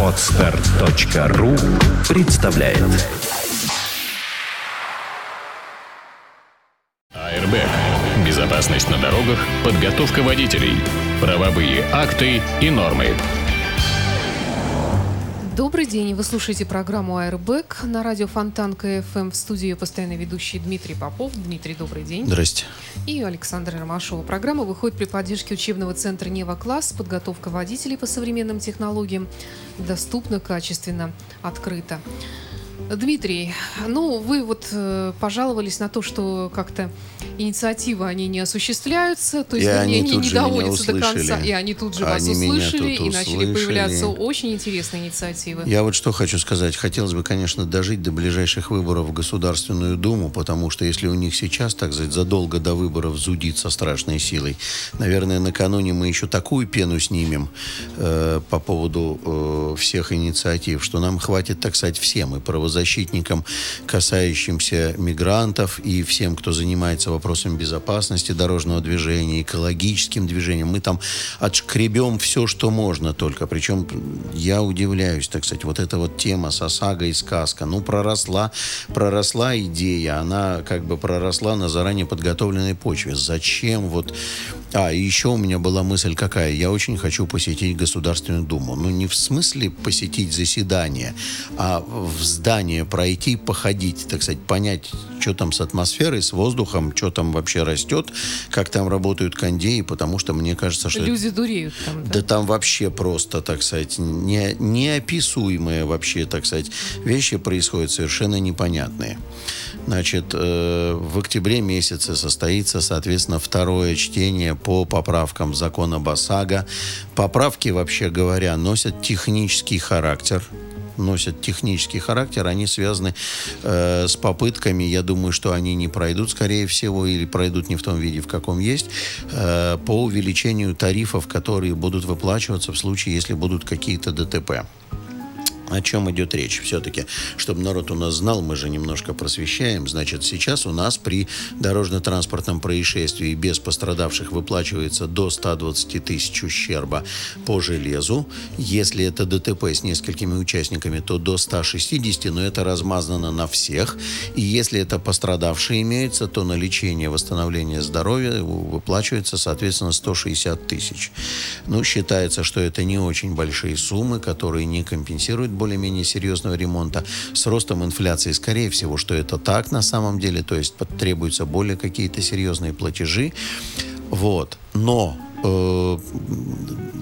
Отстар.ру представляет Airbag. Безопасность на дорогах, подготовка водителей, правовые акты и нормы. Добрый день. Вы слушаете программу «Airbag» на радио Фонтанка ФМ. В студии ее постоянный ведущий Дмитрий Попов. Дмитрий, добрый день. Здрасте. И Александра Ромашова. Программа выходит при поддержке учебного центра «Нева Класс». Подготовка водителей по современным технологиям. Доступно, качественно, открыто. Дмитрий, ну вы вот э, пожаловались на то, что как-то инициативы они не осуществляются, то есть И тут не доводятся до конца, и они тут же вас Они меня услышали и начали услышали. появляться очень интересные инициативы. Я вот что хочу сказать. Хотелось бы, конечно, дожить до ближайших выборов в Государственную Думу, потому что если у них сейчас, так сказать, задолго до выборов зудит со страшной силой, наверное, накануне мы еще такую пену снимем э, по поводу э, всех инициатив, что нам хватит, так сказать, всем, и правозащитникам, касающимся мигрантов, и всем, кто занимается вопросами безопасности дорожного движения, экологическим движением. Мы там отшкребем все, что можно только. Причем я удивляюсь, так сказать, вот эта вот тема с ОСАГО и сказка, ну, проросла, проросла идея, она как бы проросла на заранее подготовленной почве. Зачем вот... А, и еще у меня была мысль какая. Я очень хочу посетить Государственную Думу. Ну, не в смысле посетить заседание, а в здание пройти, походить, так сказать, понять, что там с атмосферой, с воздухом, что там вообще растет, как там работают кондеи, потому что мне кажется, что... это- Люди дуреют там, да? да там вообще просто, так сказать, не, неописуемые вообще, так сказать, вещи происходят совершенно непонятные. Значит, э, в октябре месяце состоится, соответственно, второе чтение по поправкам закона БАСАГО. Поправки, вообще говоря, носят технический характер носят технический характер, они связаны э, с попытками, я думаю, что они не пройдут, скорее всего, или пройдут не в том виде, в каком есть, э, по увеличению тарифов, которые будут выплачиваться в случае, если будут какие-то ДТП. О чем идет речь? Все-таки, чтобы народ у нас знал, мы же немножко просвещаем. Значит, сейчас у нас при дорожно-транспортном происшествии без пострадавших выплачивается до 120 тысяч ущерба по железу. Если это ДТП с несколькими участниками, то до 160, но это размазано на всех. И если это пострадавшие имеются, то на лечение, восстановление здоровья выплачивается, соответственно, 160 тысяч. Ну, считается, что это не очень большие суммы, которые не компенсируют более-менее серьезного ремонта. С ростом инфляции, скорее всего, что это так на самом деле, то есть потребуются более какие-то серьезные платежи. Вот. Но э,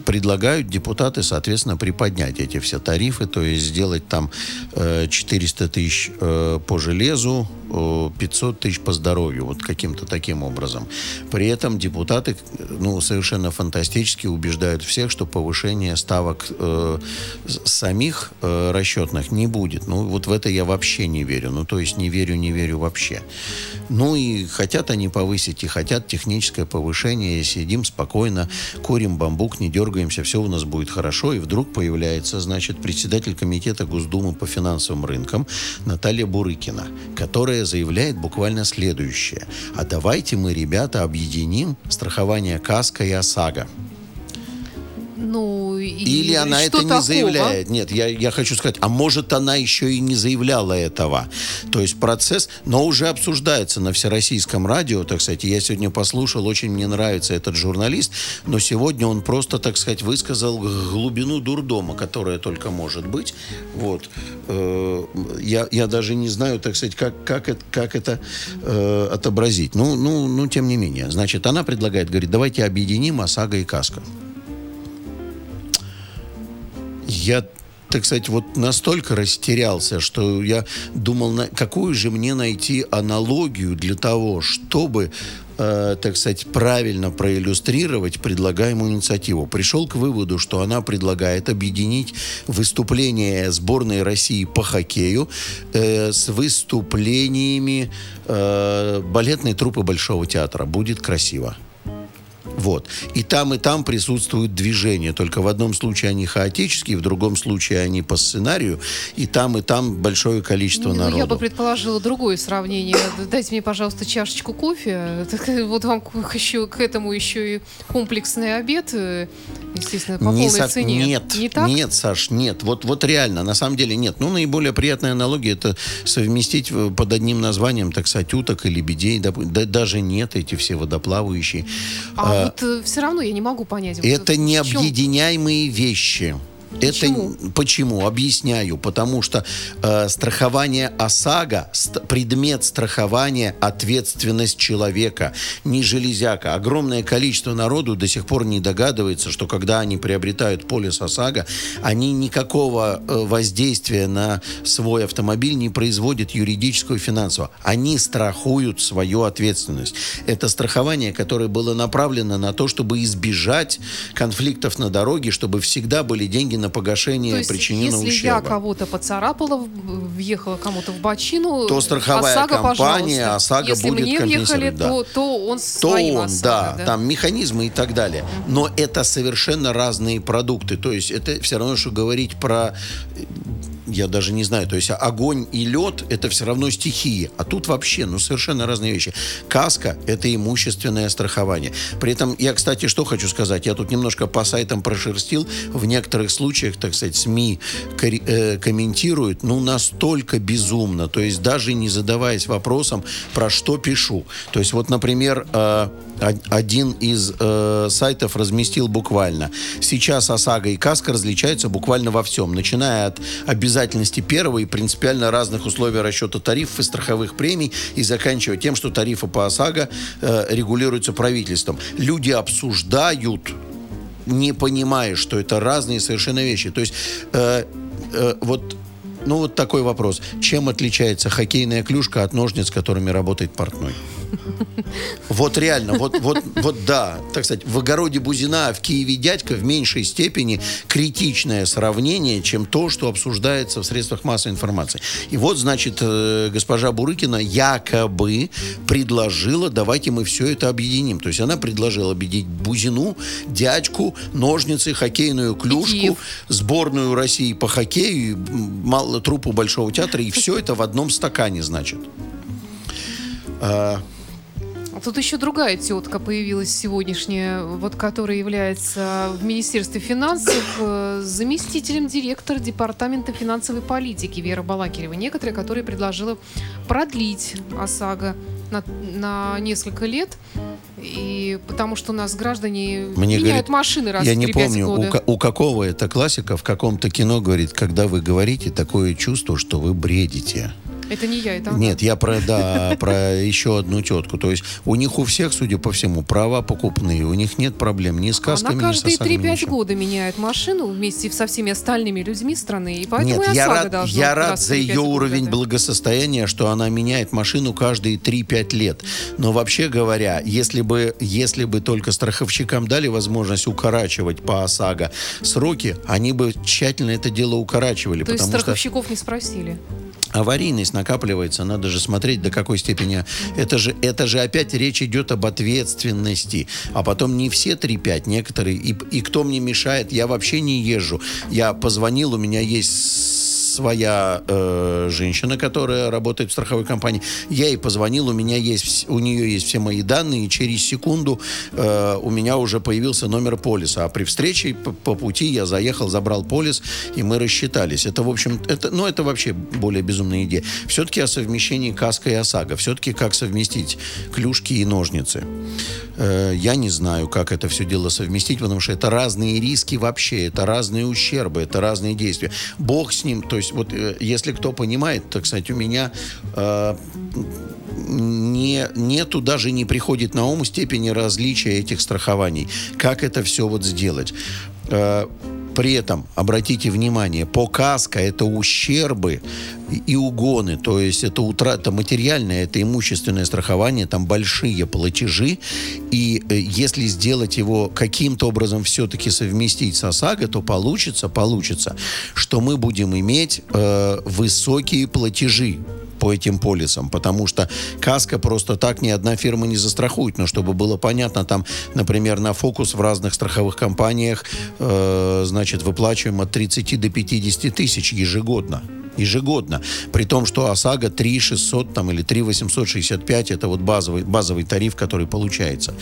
предлагают депутаты, соответственно, приподнять эти все тарифы, то есть сделать там э, 400 тысяч э, по железу, 500 тысяч по здоровью, вот каким-то таким образом. При этом депутаты, ну, совершенно фантастически убеждают всех, что повышение ставок э, самих э, расчетных не будет. Ну, вот в это я вообще не верю. Ну, то есть не верю, не верю вообще. Ну, и хотят они повысить, и хотят техническое повышение, сидим спокойно, курим бамбук, не дергаемся, все у нас будет хорошо. И вдруг появляется, значит, председатель комитета Госдумы по финансовым рынкам Наталья Бурыкина, которая заявляет буквально следующее. А давайте мы, ребята, объединим страхование КАСКО и ОСАГО. Ну, и Или она что это не такого? заявляет. Нет, я, я хочу сказать, а может она еще и не заявляла этого. То есть процесс, но уже обсуждается на всероссийском радио, так сказать. Я сегодня послушал, очень мне нравится этот журналист, но сегодня он просто, так сказать, высказал глубину дурдома, которая только может быть. Вот. Э, Я, я даже не знаю, так сказать, как, как это, как это э, отобразить. Ну, ну, ну, тем не менее. Значит, она предлагает, говорит, давайте объединим ОСАГО и КАСКО. Я, так сказать, вот настолько растерялся, что я думал, на, какую же мне найти аналогию для того, чтобы, э, так сказать, правильно проиллюстрировать предлагаемую инициативу. Пришел к выводу, что она предлагает объединить выступления сборной России по хоккею э, с выступлениями э, балетной труппы Большого театра. Будет красиво. Вот. И там, и там присутствуют движения. Только в одном случае они хаотические, в другом случае они по сценарию. И там, и там большое количество Ну, народу. я бы предположила другое сравнение. Дайте мне, пожалуйста, чашечку кофе. Так, Вот вам к- еще, к этому еще и комплексный обед естественно, по полной со- цене. Нет, Не так? нет, Саш, нет. Вот, вот реально, на самом деле нет. Ну, наиболее приятная аналогия это совместить э, под одним названием, так сказать, уток и лебедей. Доп- да- даже нет эти все водоплавающие. А, вот все равно я не могу понять. вот Это в чем- необъединяемые вещи. Это почему? Объясняю. Потому что э, страхование ОСАГО, ст- предмет страхования ответственность человека, не железяка. Огромное количество народу до сих пор не догадывается, что когда они приобретают полис ОСАГО, они никакого э, воздействия на свой автомобиль не производят юридического и финансового. Они страхуют свою ответственность. Это страхование, которое было направлено на то, чтобы избежать конфликтов на дороге, чтобы всегда были деньги на погашение То есть, причиненного если я ущерба. кого-то поцарапала, въехала кому-то в бочину, То страховая ОСАГО, компания, пожалуйста. ОСАГО если будет мне въехали, да. то, то он то своим он, ОСАГО, да, там механизмы и так далее. Но это совершенно разные продукты. То есть это все равно, что говорить про, э, я даже не знаю, то есть огонь и лед это все равно стихии. А тут вообще, ну, совершенно разные вещи. Каска это имущественное страхование. При этом я, кстати, что хочу сказать, я тут немножко по сайтам прошерстил, в некоторых случаях, так сказать, СМИ э, комментируют, ну, настолько безумно, то есть даже не задаваясь вопросом, про что пишу. То есть вот, например, э, один из э, сайтов разместил буквально. Сейчас ОСАГО и КАСКО различаются буквально во всем, начиная от обязательности первого и принципиально разных условий расчета тарифов и страховых премий и заканчивая тем, что тарифы по ОСАГО э, регулируются правительством. Люди обсуждают не понимая, что это разные совершенно вещи. То есть э, э, вот ну вот такой вопрос. Чем отличается хоккейная клюшка от ножниц, которыми работает портной? Вот реально, вот, вот, вот да. Так сказать, в огороде Бузина, а в Киеве дядька в меньшей степени критичное сравнение, чем то, что обсуждается в средствах массовой информации. И вот, значит, э, госпожа Бурыкина якобы предложила, давайте мы все это объединим. То есть она предложила объединить Бузину, дядьку, ножницы, хоккейную клюшку, Киев. сборную России по хоккею, мало, труппу Большого театра, и все это в одном стакане, значит. Тут еще другая тетка появилась сегодняшняя, вот которая является в Министерстве финансов э, заместителем директора Департамента финансовой политики Вера Балакирева. Некоторые, которые предложила продлить ОСАГО на, на несколько лет. И потому что у нас граждане Мне меняют говорит, машины раз я не 3-5 помню, у, года. ка- у какого это классика в каком-то кино говорит, когда вы говорите, такое чувство, что вы бредите. Это не я, это она. Нет, я про, да, про еще одну тетку. То есть у них у всех, судя по всему, права покупные. У них нет проблем ни с касками, Она ни с каждые ОСАГО, ни 3-5 ничем. года меняет машину вместе со всеми остальными людьми страны. И поэтому Нет, и я рад, я рад за 3-5 ее года, уровень да. благосостояния, что она меняет машину каждые 3-5 лет. Но вообще говоря, если бы, если бы только страховщикам дали возможность укорачивать по ОСАГО сроки, они бы тщательно это дело укорачивали. То есть потому что страховщиков не спросили. Аварийность накапливается, надо же смотреть, до какой степени. Это же, это же опять речь идет об ответственности. А потом не все 3-5, некоторые. И, и кто мне мешает, я вообще не езжу. Я позвонил, у меня есть своя э, женщина, которая работает в страховой компании. Я ей позвонил, у меня есть, у нее есть все мои данные, и через секунду э, у меня уже появился номер полиса. А при встрече по, по пути я заехал, забрал полис, и мы рассчитались. Это, в общем, это, ну, это вообще более безумная идея. Все-таки о совмещении каска и ОСАГО. Все-таки как совместить клюшки и ножницы. Э, я не знаю, как это все дело совместить, потому что это разные риски вообще, это разные ущербы, это разные действия. Бог с ним, то есть вот э, если кто понимает, то, кстати, у меня э, не, нету, даже не приходит на ум степени различия этих страхований. Как это все вот сделать? При этом, обратите внимание, по КАСКО это ущербы и- угоны, то есть это утрата материальное, это имущественное страхование, там большие платежи, и э, если сделать его каким-то образом все-таки совместить с ОСАГО, то получится, получится, что мы будем иметь э, высокие платежи по этим полисам, потому что каска просто так ни одна фирма не застрахует. Но чтобы было понятно, там, например, на фокус в разных страховых компаниях, э, значит, выплачиваем от 30 до 50 тысяч ежегодно ежегодно. При том, что ОСАГО 3 600 там, или 3 865 это вот базовый, базовый тариф, который получается.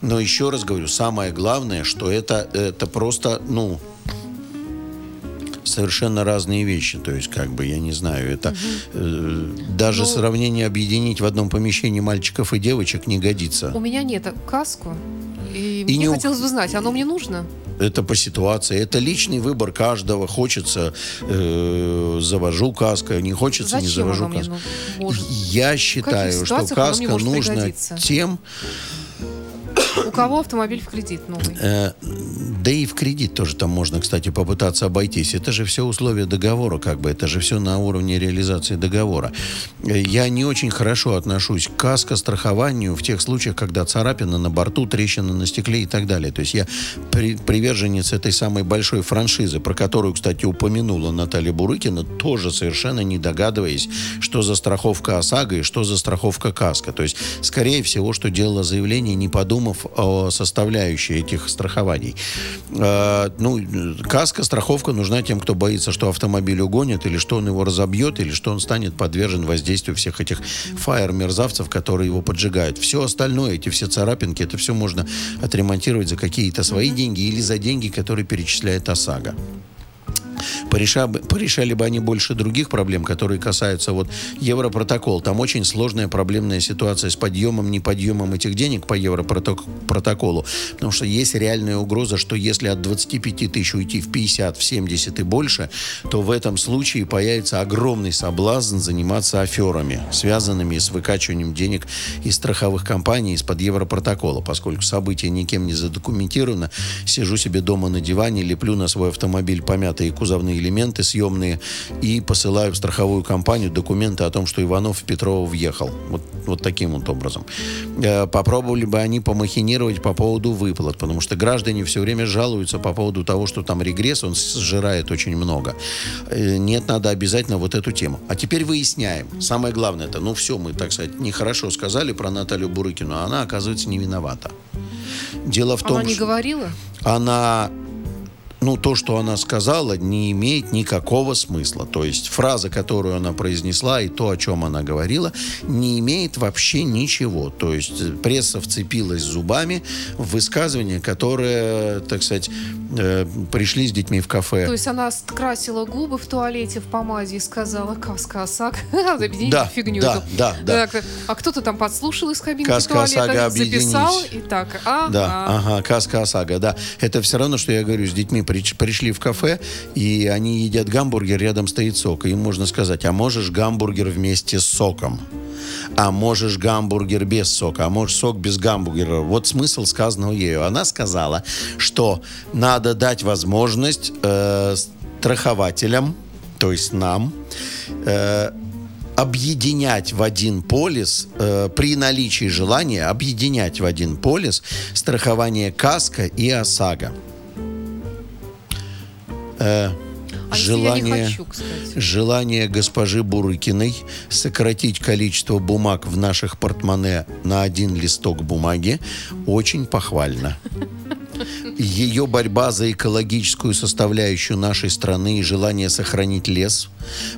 Но еще раз говорю, самое главное, что это, это просто, ну, совершенно разные вещи. То есть, как бы, я не знаю, это угу. э, даже ну, сравнение объединить в одном помещении мальчиков и девочек не годится. У меня нет каску, и, и мне не... хотелось бы знать, оно мне нужно? Это по ситуации. Это личный выбор каждого. Хочется, э, завожу каско, не хочется, Зачем не завожу каско. Я считаю, что каска нужна пригодиться? тем, у кого автомобиль в кредит новый? Э, да и в кредит тоже там можно, кстати, попытаться обойтись. Это же все условия договора, как бы. Это же все на уровне реализации договора. Э, я не очень хорошо отношусь к каско-страхованию в тех случаях, когда царапина на борту, трещина на стекле и так далее. То есть я при, приверженец этой самой большой франшизы, про которую, кстати, упомянула Наталья Бурыкина, тоже совершенно не догадываясь, что за страховка ОСАГО и что за страховка КАСКО. То есть, скорее всего, что делала заявление, не подумав о составляющей этих страхований. Э, ну, каска, страховка нужна тем, кто боится, что автомобиль угонит, или что он его разобьет, или что он станет подвержен воздействию всех этих фаер-мерзавцев, которые его поджигают. Все остальное, эти все царапинки, это все можно отремонтировать за какие-то свои деньги или за деньги, которые перечисляет ОСАГО. Порешали, порешали бы они больше других проблем, которые касаются вот Европротокол. Там очень сложная проблемная ситуация с подъемом, неподъемом этих денег по Европротоколу. Потому что есть реальная угроза, что если от 25 тысяч уйти в 50, в 70 и больше, то в этом случае появится огромный соблазн заниматься аферами, связанными с выкачиванием денег из страховых компаний из-под Европротокола. Поскольку событие никем не задокументировано, сижу себе дома на диване, леплю на свой автомобиль помятые кузовные элементы съемные и посылаю в страховую компанию документы о том, что Иванов в Петрова въехал. Вот, вот таким вот образом. Э, попробовали бы они помахинировать по поводу выплат, потому что граждане все время жалуются по поводу того, что там регресс, он сжирает очень много. Э, нет, надо обязательно вот эту тему. А теперь выясняем. Самое главное это, ну все, мы, так сказать, нехорошо сказали про Наталью Бурыкину, а она, оказывается, не виновата. Дело в том, она не что... говорила? Она ну, то, что она сказала, не имеет никакого смысла. То есть фраза, которую она произнесла, и то, о чем она говорила, не имеет вообще ничего. То есть пресса вцепилась зубами в высказывание, которое, так сказать, э, пришли с детьми в кафе. То есть она скрасила губы в туалете в помаде и сказала «Каска Осак». да, фигню да, да, да. Так, а кто-то там подслушал из кабинки Каска туалета, записал и так. А, да, а. ага, Каска Осага, да. Это все равно, что я говорю, с детьми пришли в кафе, и они едят гамбургер, рядом стоит сок. И им можно сказать, а можешь гамбургер вместе с соком? А можешь гамбургер без сока, а можешь сок без гамбургера. Вот смысл сказанного ею. Она сказала, что надо дать возможность э, страхователям, то есть нам, э, объединять в один полис, э, при наличии желания объединять в один полис страхование КАСКО и ОСАГО. Э, а желание, хочу, желание госпожи Бурыкиной сократить количество бумаг в наших портмоне на один листок бумаги очень похвально. Ее борьба за экологическую составляющую нашей страны и желание сохранить лес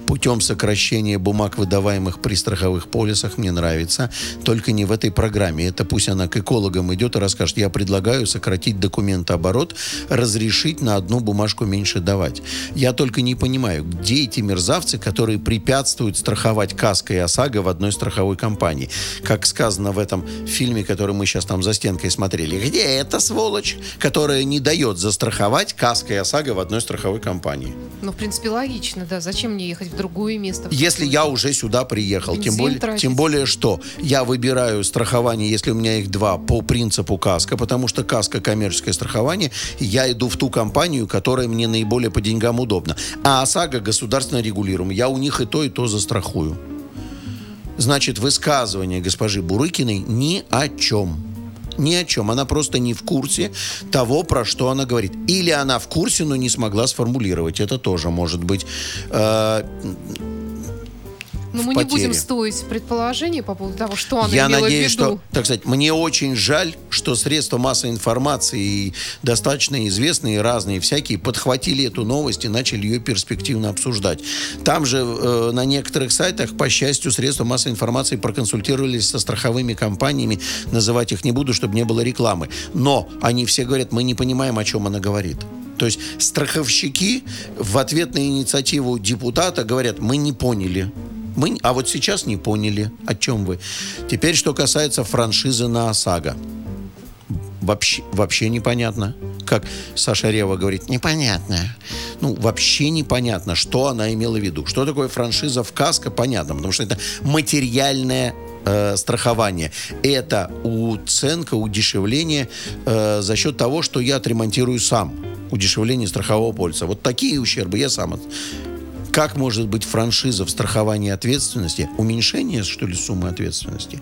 путем сокращения бумаг, выдаваемых при страховых полисах, мне нравится. Только не в этой программе. Это пусть она к экологам идет и расскажет. Я предлагаю сократить документооборот, разрешить на одну бумажку меньше давать. Я только не понимаю, где эти мерзавцы, которые препятствуют страховать КАСКО и ОСАГО в одной страховой компании. Как сказано в этом фильме, который мы сейчас там за стенкой смотрели. Где эта сволочь, которая не дает застраховать КАСКО и ОСАГО в одной страховой компании? Ну, в принципе, логично, да. Зачем мне ехать в другое место? Если я уже сюда приехал. тем более, тем более, что я выбираю страхование, если у меня их два, по принципу КАСКО, потому что КАСКО коммерческое страхование, я иду в ту компанию, которая мне наиболее по деньгам удобна. А ОСАГО государственно регулируем. Я у них и то, и то застрахую. Значит, высказывание госпожи Бурыкиной ни о чем. Ни о чем. Она просто не в курсе того, про что она говорит. Или она в курсе, но не смогла сформулировать. Это тоже может быть. Э, Но в мы потере. не будем стоить предположений по поводу того, что она Я имела надеюсь, в виду. что, так сказать, мне очень жаль, что средства массовой информации и достаточно известные, разные всякие, подхватили эту новость и начали ее перспективно обсуждать. Там же э, на некоторых сайтах, по счастью, средства массовой информации проконсультировались со страховыми компаниями, называть их не буду, чтобы не было рекламы. Но они все говорят, мы не понимаем, о чем она говорит. То есть страховщики в ответ на инициативу депутата говорят, мы не поняли. Мы, а вот сейчас не поняли, о чем вы. Теперь, что касается франшизы на ОСАГО. Вообще, вообще непонятно. Как Саша Рева говорит, непонятно. Ну, вообще непонятно, что она имела в виду. Что такое франшиза в КАСКО, понятно, потому что это материальное э, страхование. Это уценка, удешевление э, за счет того, что я отремонтирую сам. Удешевление страхового полиса. Вот такие ущербы я сам как может быть франшиза в страховании ответственности? Уменьшение, что ли, суммы ответственности?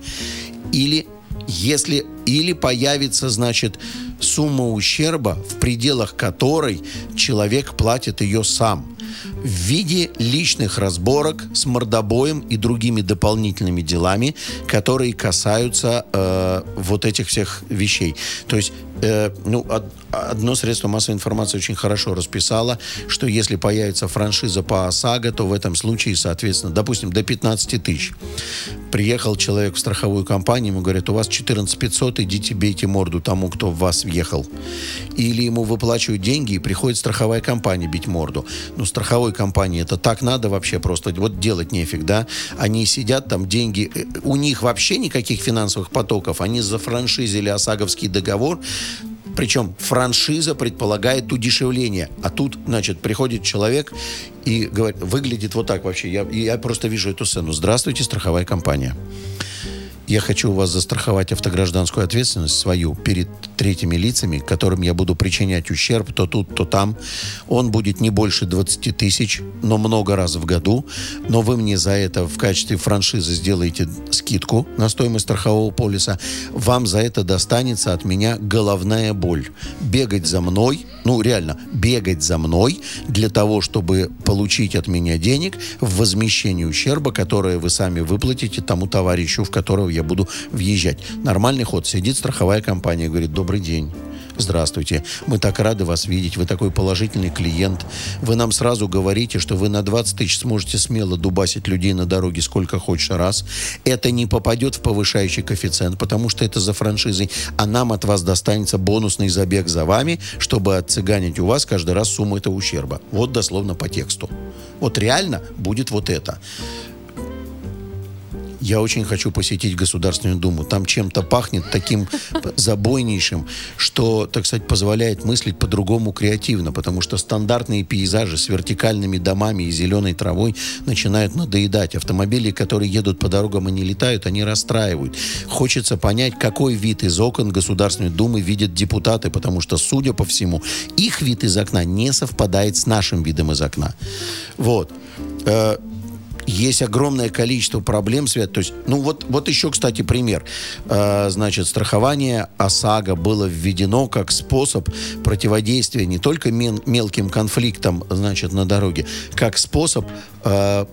Или если или появится, значит, сумма ущерба, в пределах которой человек платит ее сам в виде личных разборок с мордобоем и другими дополнительными делами, которые касаются э, вот этих всех вещей. То есть, э, ну, од- одно средство массовой информации очень хорошо расписало, что если появится франшиза по ОСАГО, то в этом случае, соответственно, допустим, до 15 тысяч. Приехал человек в страховую компанию, ему говорят, у вас 14 500, идите бейте морду тому, кто в вас въехал. Или ему выплачивают деньги, и приходит страховая компания бить морду. Ну, страховой компании это так надо вообще просто, вот делать нефиг, да? Они сидят там, деньги, э, у них вообще никаких финансовых потоков, они зафраншизили ОСАГОвский договор, причем франшиза предполагает удешевление. А тут, значит, приходит человек и говорит, выглядит вот так вообще. Я, я просто вижу эту сцену. Здравствуйте, страховая компания. Я хочу у вас застраховать автогражданскую ответственность свою перед третьими лицами, которым я буду причинять ущерб то тут, то там. Он будет не больше 20 тысяч, но много раз в году. Но вы мне за это в качестве франшизы сделаете скидку на стоимость страхового полиса. Вам за это достанется от меня головная боль. Бегать за мной, ну реально, бегать за мной для того, чтобы получить от меня денег в возмещении ущерба, которое вы сами выплатите тому товарищу, в которого я буду въезжать. Нормальный ход. Сидит страховая компания, говорит, добрый день. Здравствуйте. Мы так рады вас видеть. Вы такой положительный клиент. Вы нам сразу говорите, что вы на 20 тысяч сможете смело дубасить людей на дороге сколько хочешь раз. Это не попадет в повышающий коэффициент, потому что это за франшизой. А нам от вас достанется бонусный забег за вами, чтобы отцыганить у вас каждый раз сумму этого ущерба. Вот дословно по тексту. Вот реально будет вот это. Я очень хочу посетить Государственную Думу. Там чем-то пахнет таким забойнейшим, что, так сказать, позволяет мыслить по-другому креативно, потому что стандартные пейзажи с вертикальными домами и зеленой травой начинают надоедать. Автомобили, которые едут по дорогам и не летают, они расстраивают. Хочется понять, какой вид из окон Государственной Думы видят депутаты, потому что, судя по всему, их вид из окна не совпадает с нашим видом из окна. Вот. Есть огромное количество проблем связанных. То есть, ну вот, вот еще, кстати, пример. Э, значит, страхование ОСАГО было введено как способ противодействия не только мелким конфликтам, значит, на дороге, как способ э,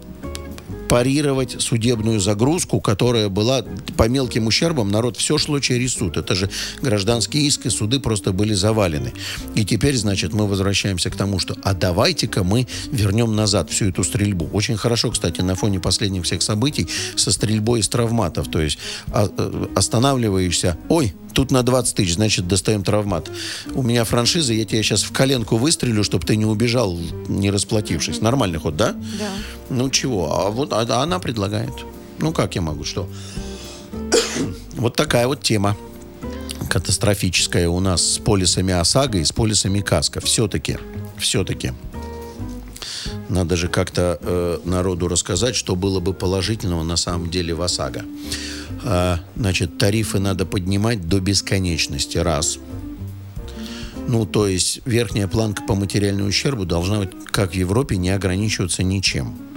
парировать судебную загрузку, которая была по мелким ущербам. Народ все шло через суд. Это же гражданские иски, суды просто были завалены. И теперь, значит, мы возвращаемся к тому, что а давайте-ка мы вернем назад всю эту стрельбу. Очень хорошо, кстати, на фоне последних всех событий со стрельбой из травматов. То есть а, э, останавливаешься, ой, тут на 20 тысяч, значит, достаем травмат. У меня франшиза, я тебе сейчас в коленку выстрелю, чтобы ты не убежал, не расплатившись. Нормальный ход, да? Да. Ну чего? А вот а- она предлагает. Ну как я могу, что? вот такая вот тема катастрофическая у нас с полисами ОСАГО и с полисами КАСКО. Все-таки, все-таки. Надо же как-то э, народу рассказать, что было бы положительного на самом деле в ОСАГО. А, значит, тарифы надо поднимать до бесконечности. Раз. Ну, то есть верхняя планка по материальному ущербу должна как в Европе, не ограничиваться ничем.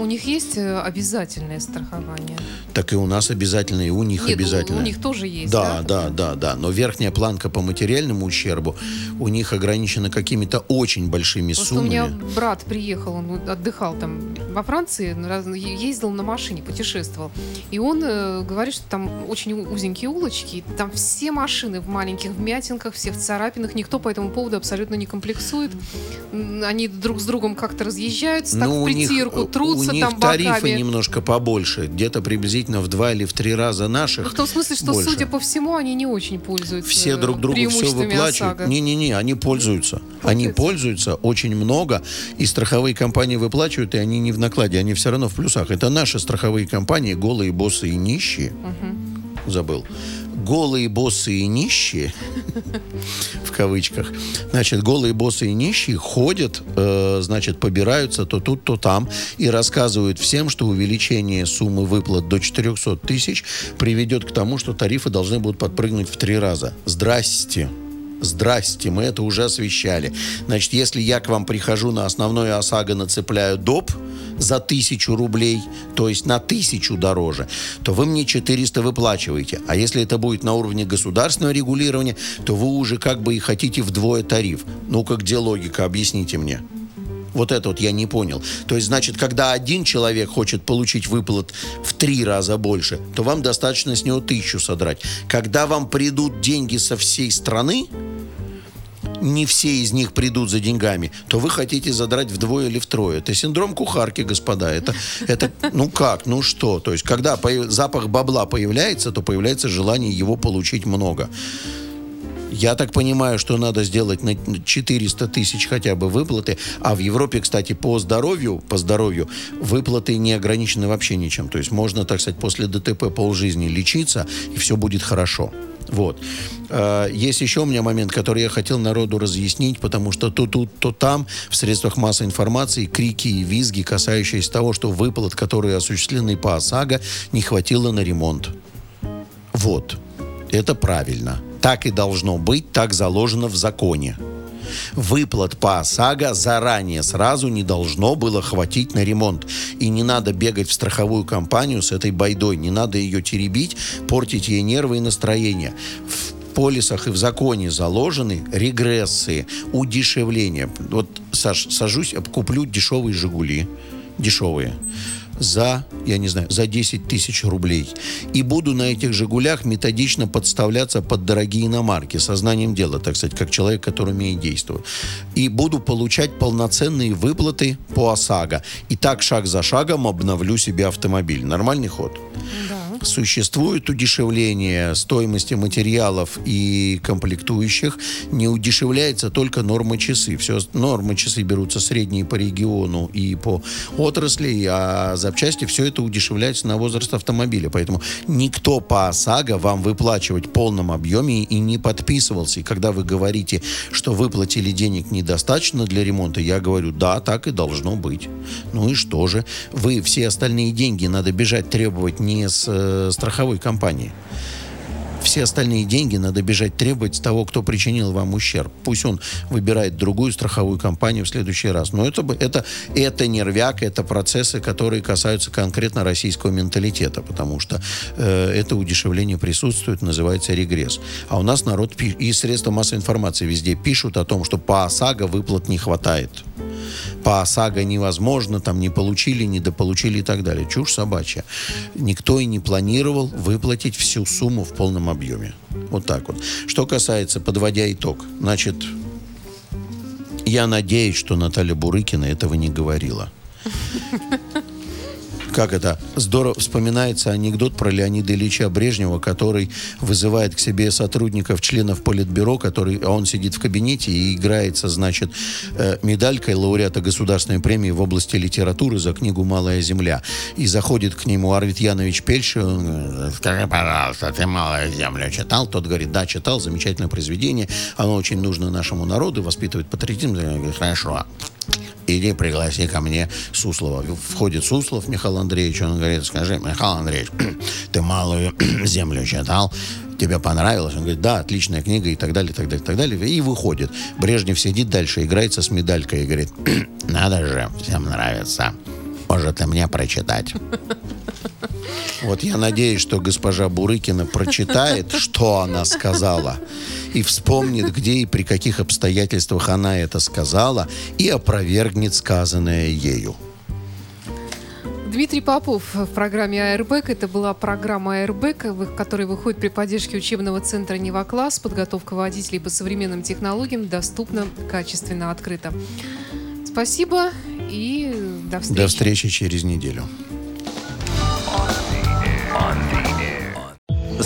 У них есть э, обязательное страхование? Так и у нас обязательно, и у них Нет, у- обязательно. у них тоже есть, Да, да? да, да, да. Но верхняя планка по материальному ущербу у них ограничена какими-то очень большими Просто у суммами. меня брат приехал, он отдыхал там во Франции, ездил на машине, путешествовал. И он э, говорит, что там очень узенькие улочки, и там все машины в маленьких вмятинках, все в царапинах, никто по этому поводу абсолютно не комплексует. Они друг с другом как-то разъезжаются, так Ну, в у них, притирку, трутся у них там тарифы боками. немножко побольше, где-то приблизительно в два или в три раза Ну, наших. в том смысле, что, больше. судя по всему, они не очень пользуются Все друг другу все выплачивают. Не-не-не, они пользуются. Они Пользуются? очень много, и страховые компании выплачивают, и они не накладе, они все равно в плюсах. Это наши страховые компании, голые боссы и нищие. Забыл. Голые боссы и нищие, в кавычках, значит, голые боссы и нищие ходят, э, значит, побираются то тут, то там и рассказывают всем, что увеличение суммы выплат до 400 тысяч приведет к тому, что тарифы должны будут подпрыгнуть в три раза. Здрасте. Здрасте, мы это уже освещали. Значит, если я к вам прихожу на основное ОСАГО, нацепляю доп за тысячу рублей, то есть на тысячу дороже, то вы мне 400 выплачиваете. А если это будет на уровне государственного регулирования, то вы уже как бы и хотите вдвое тариф. Ну-ка, где логика? Объясните мне. Вот это вот я не понял. То есть, значит, когда один человек хочет получить выплат в три раза больше, то вам достаточно с него тысячу содрать. Когда вам придут деньги со всей страны, не все из них придут за деньгами, то вы хотите задрать вдвое или втрое. Это синдром кухарки, господа. Это, это ну как, ну что? То есть, когда запах бабла появляется, то появляется желание его получить много. Я так понимаю, что надо сделать на 400 тысяч хотя бы выплаты. А в Европе, кстати, по здоровью, по здоровью выплаты не ограничены вообще ничем. То есть можно, так сказать, после ДТП полжизни лечиться, и все будет хорошо. Вот. Э, Есть еще у меня момент, который я хотел народу разъяснить, потому что то тут, то там в средствах массовой информации крики и визги, касающиеся того, что выплат, которые осуществлены по ОСАГО, не хватило на ремонт. Вот. Это правильно. Так и должно быть, так заложено в законе. Выплат по ОСАГО заранее сразу не должно было хватить на ремонт. И не надо бегать в страховую компанию с этой байдой. Не надо ее теребить, портить ей нервы и настроение. В полисах и в законе заложены регрессы, удешевления. Вот, Саш, сажусь, куплю дешевые «Жигули». Дешевые за, я не знаю, за 10 тысяч рублей. И буду на этих «Жигулях» методично подставляться под дорогие иномарки, сознанием дела, так сказать, как человек, который умеет действовать. И буду получать полноценные выплаты по ОСАГО. И так шаг за шагом обновлю себе автомобиль. Нормальный ход? Да. Существует удешевление стоимости материалов и комплектующих. Не удешевляется только норма часы. Все, нормы часы берутся средние по региону и по отрасли, а запчасти все это удешевляется на возраст автомобиля. Поэтому никто по ОСАГО вам выплачивать в полном объеме и не подписывался. И когда вы говорите, что выплатили денег недостаточно для ремонта, я говорю, да, так и должно быть. Ну и что же? Вы все остальные деньги надо бежать требовать не с страховой компании. Все остальные деньги надо бежать требовать того, кто причинил вам ущерб. Пусть он выбирает другую страховую компанию в следующий раз. Но это, это, это нервяк, это процессы, которые касаются конкретно российского менталитета, потому что э, это удешевление присутствует, называется регресс. А у нас народ и средства массовой информации везде пишут о том, что по ОСАГО выплат не хватает. По ОСАГО невозможно, там не получили, недополучили и так далее. Чушь собачья. Никто и не планировал выплатить всю сумму в полном объеме. Вот так вот. Что касается, подводя итог, значит, я надеюсь, что Наталья Бурыкина этого не говорила. Как это? Здорово вспоминается анекдот про Леонида Ильича Брежнева, который вызывает к себе сотрудников, членов Политбюро, который, а он сидит в кабинете и играется, значит, э, медалькой лауреата государственной премии в области литературы за книгу «Малая земля». И заходит к нему Арвид Янович Пельши, он говорит, скажи, пожалуйста, ты «Малую землю» читал? Тот говорит, да, читал, замечательное произведение, оно очень нужно нашему народу, воспитывает патриотизм. Я говорю, хорошо, иди пригласи ко мне Суслова. Входит Суслов Михаил Андреевич, он говорит, скажи, Михаил Андреевич, ты малую землю читал? Тебе понравилось? Он говорит, да, отличная книга и так далее, и так далее, и так далее. И выходит. Брежнев сидит дальше, играется с медалькой и говорит, надо же, всем нравится. Может, и мне прочитать. Вот я надеюсь, что госпожа Бурыкина прочитает, что она сказала, и вспомнит, где и при каких обстоятельствах она это сказала, и опровергнет сказанное ею. Дмитрий Попов в программе «Аэрбэк». Это была программа «Аэрбэк», которая выходит при поддержке учебного центра «Нева-класс». Подготовка водителей по современным технологиям доступна, качественно, открыто. Спасибо и до встречи. До встречи через неделю.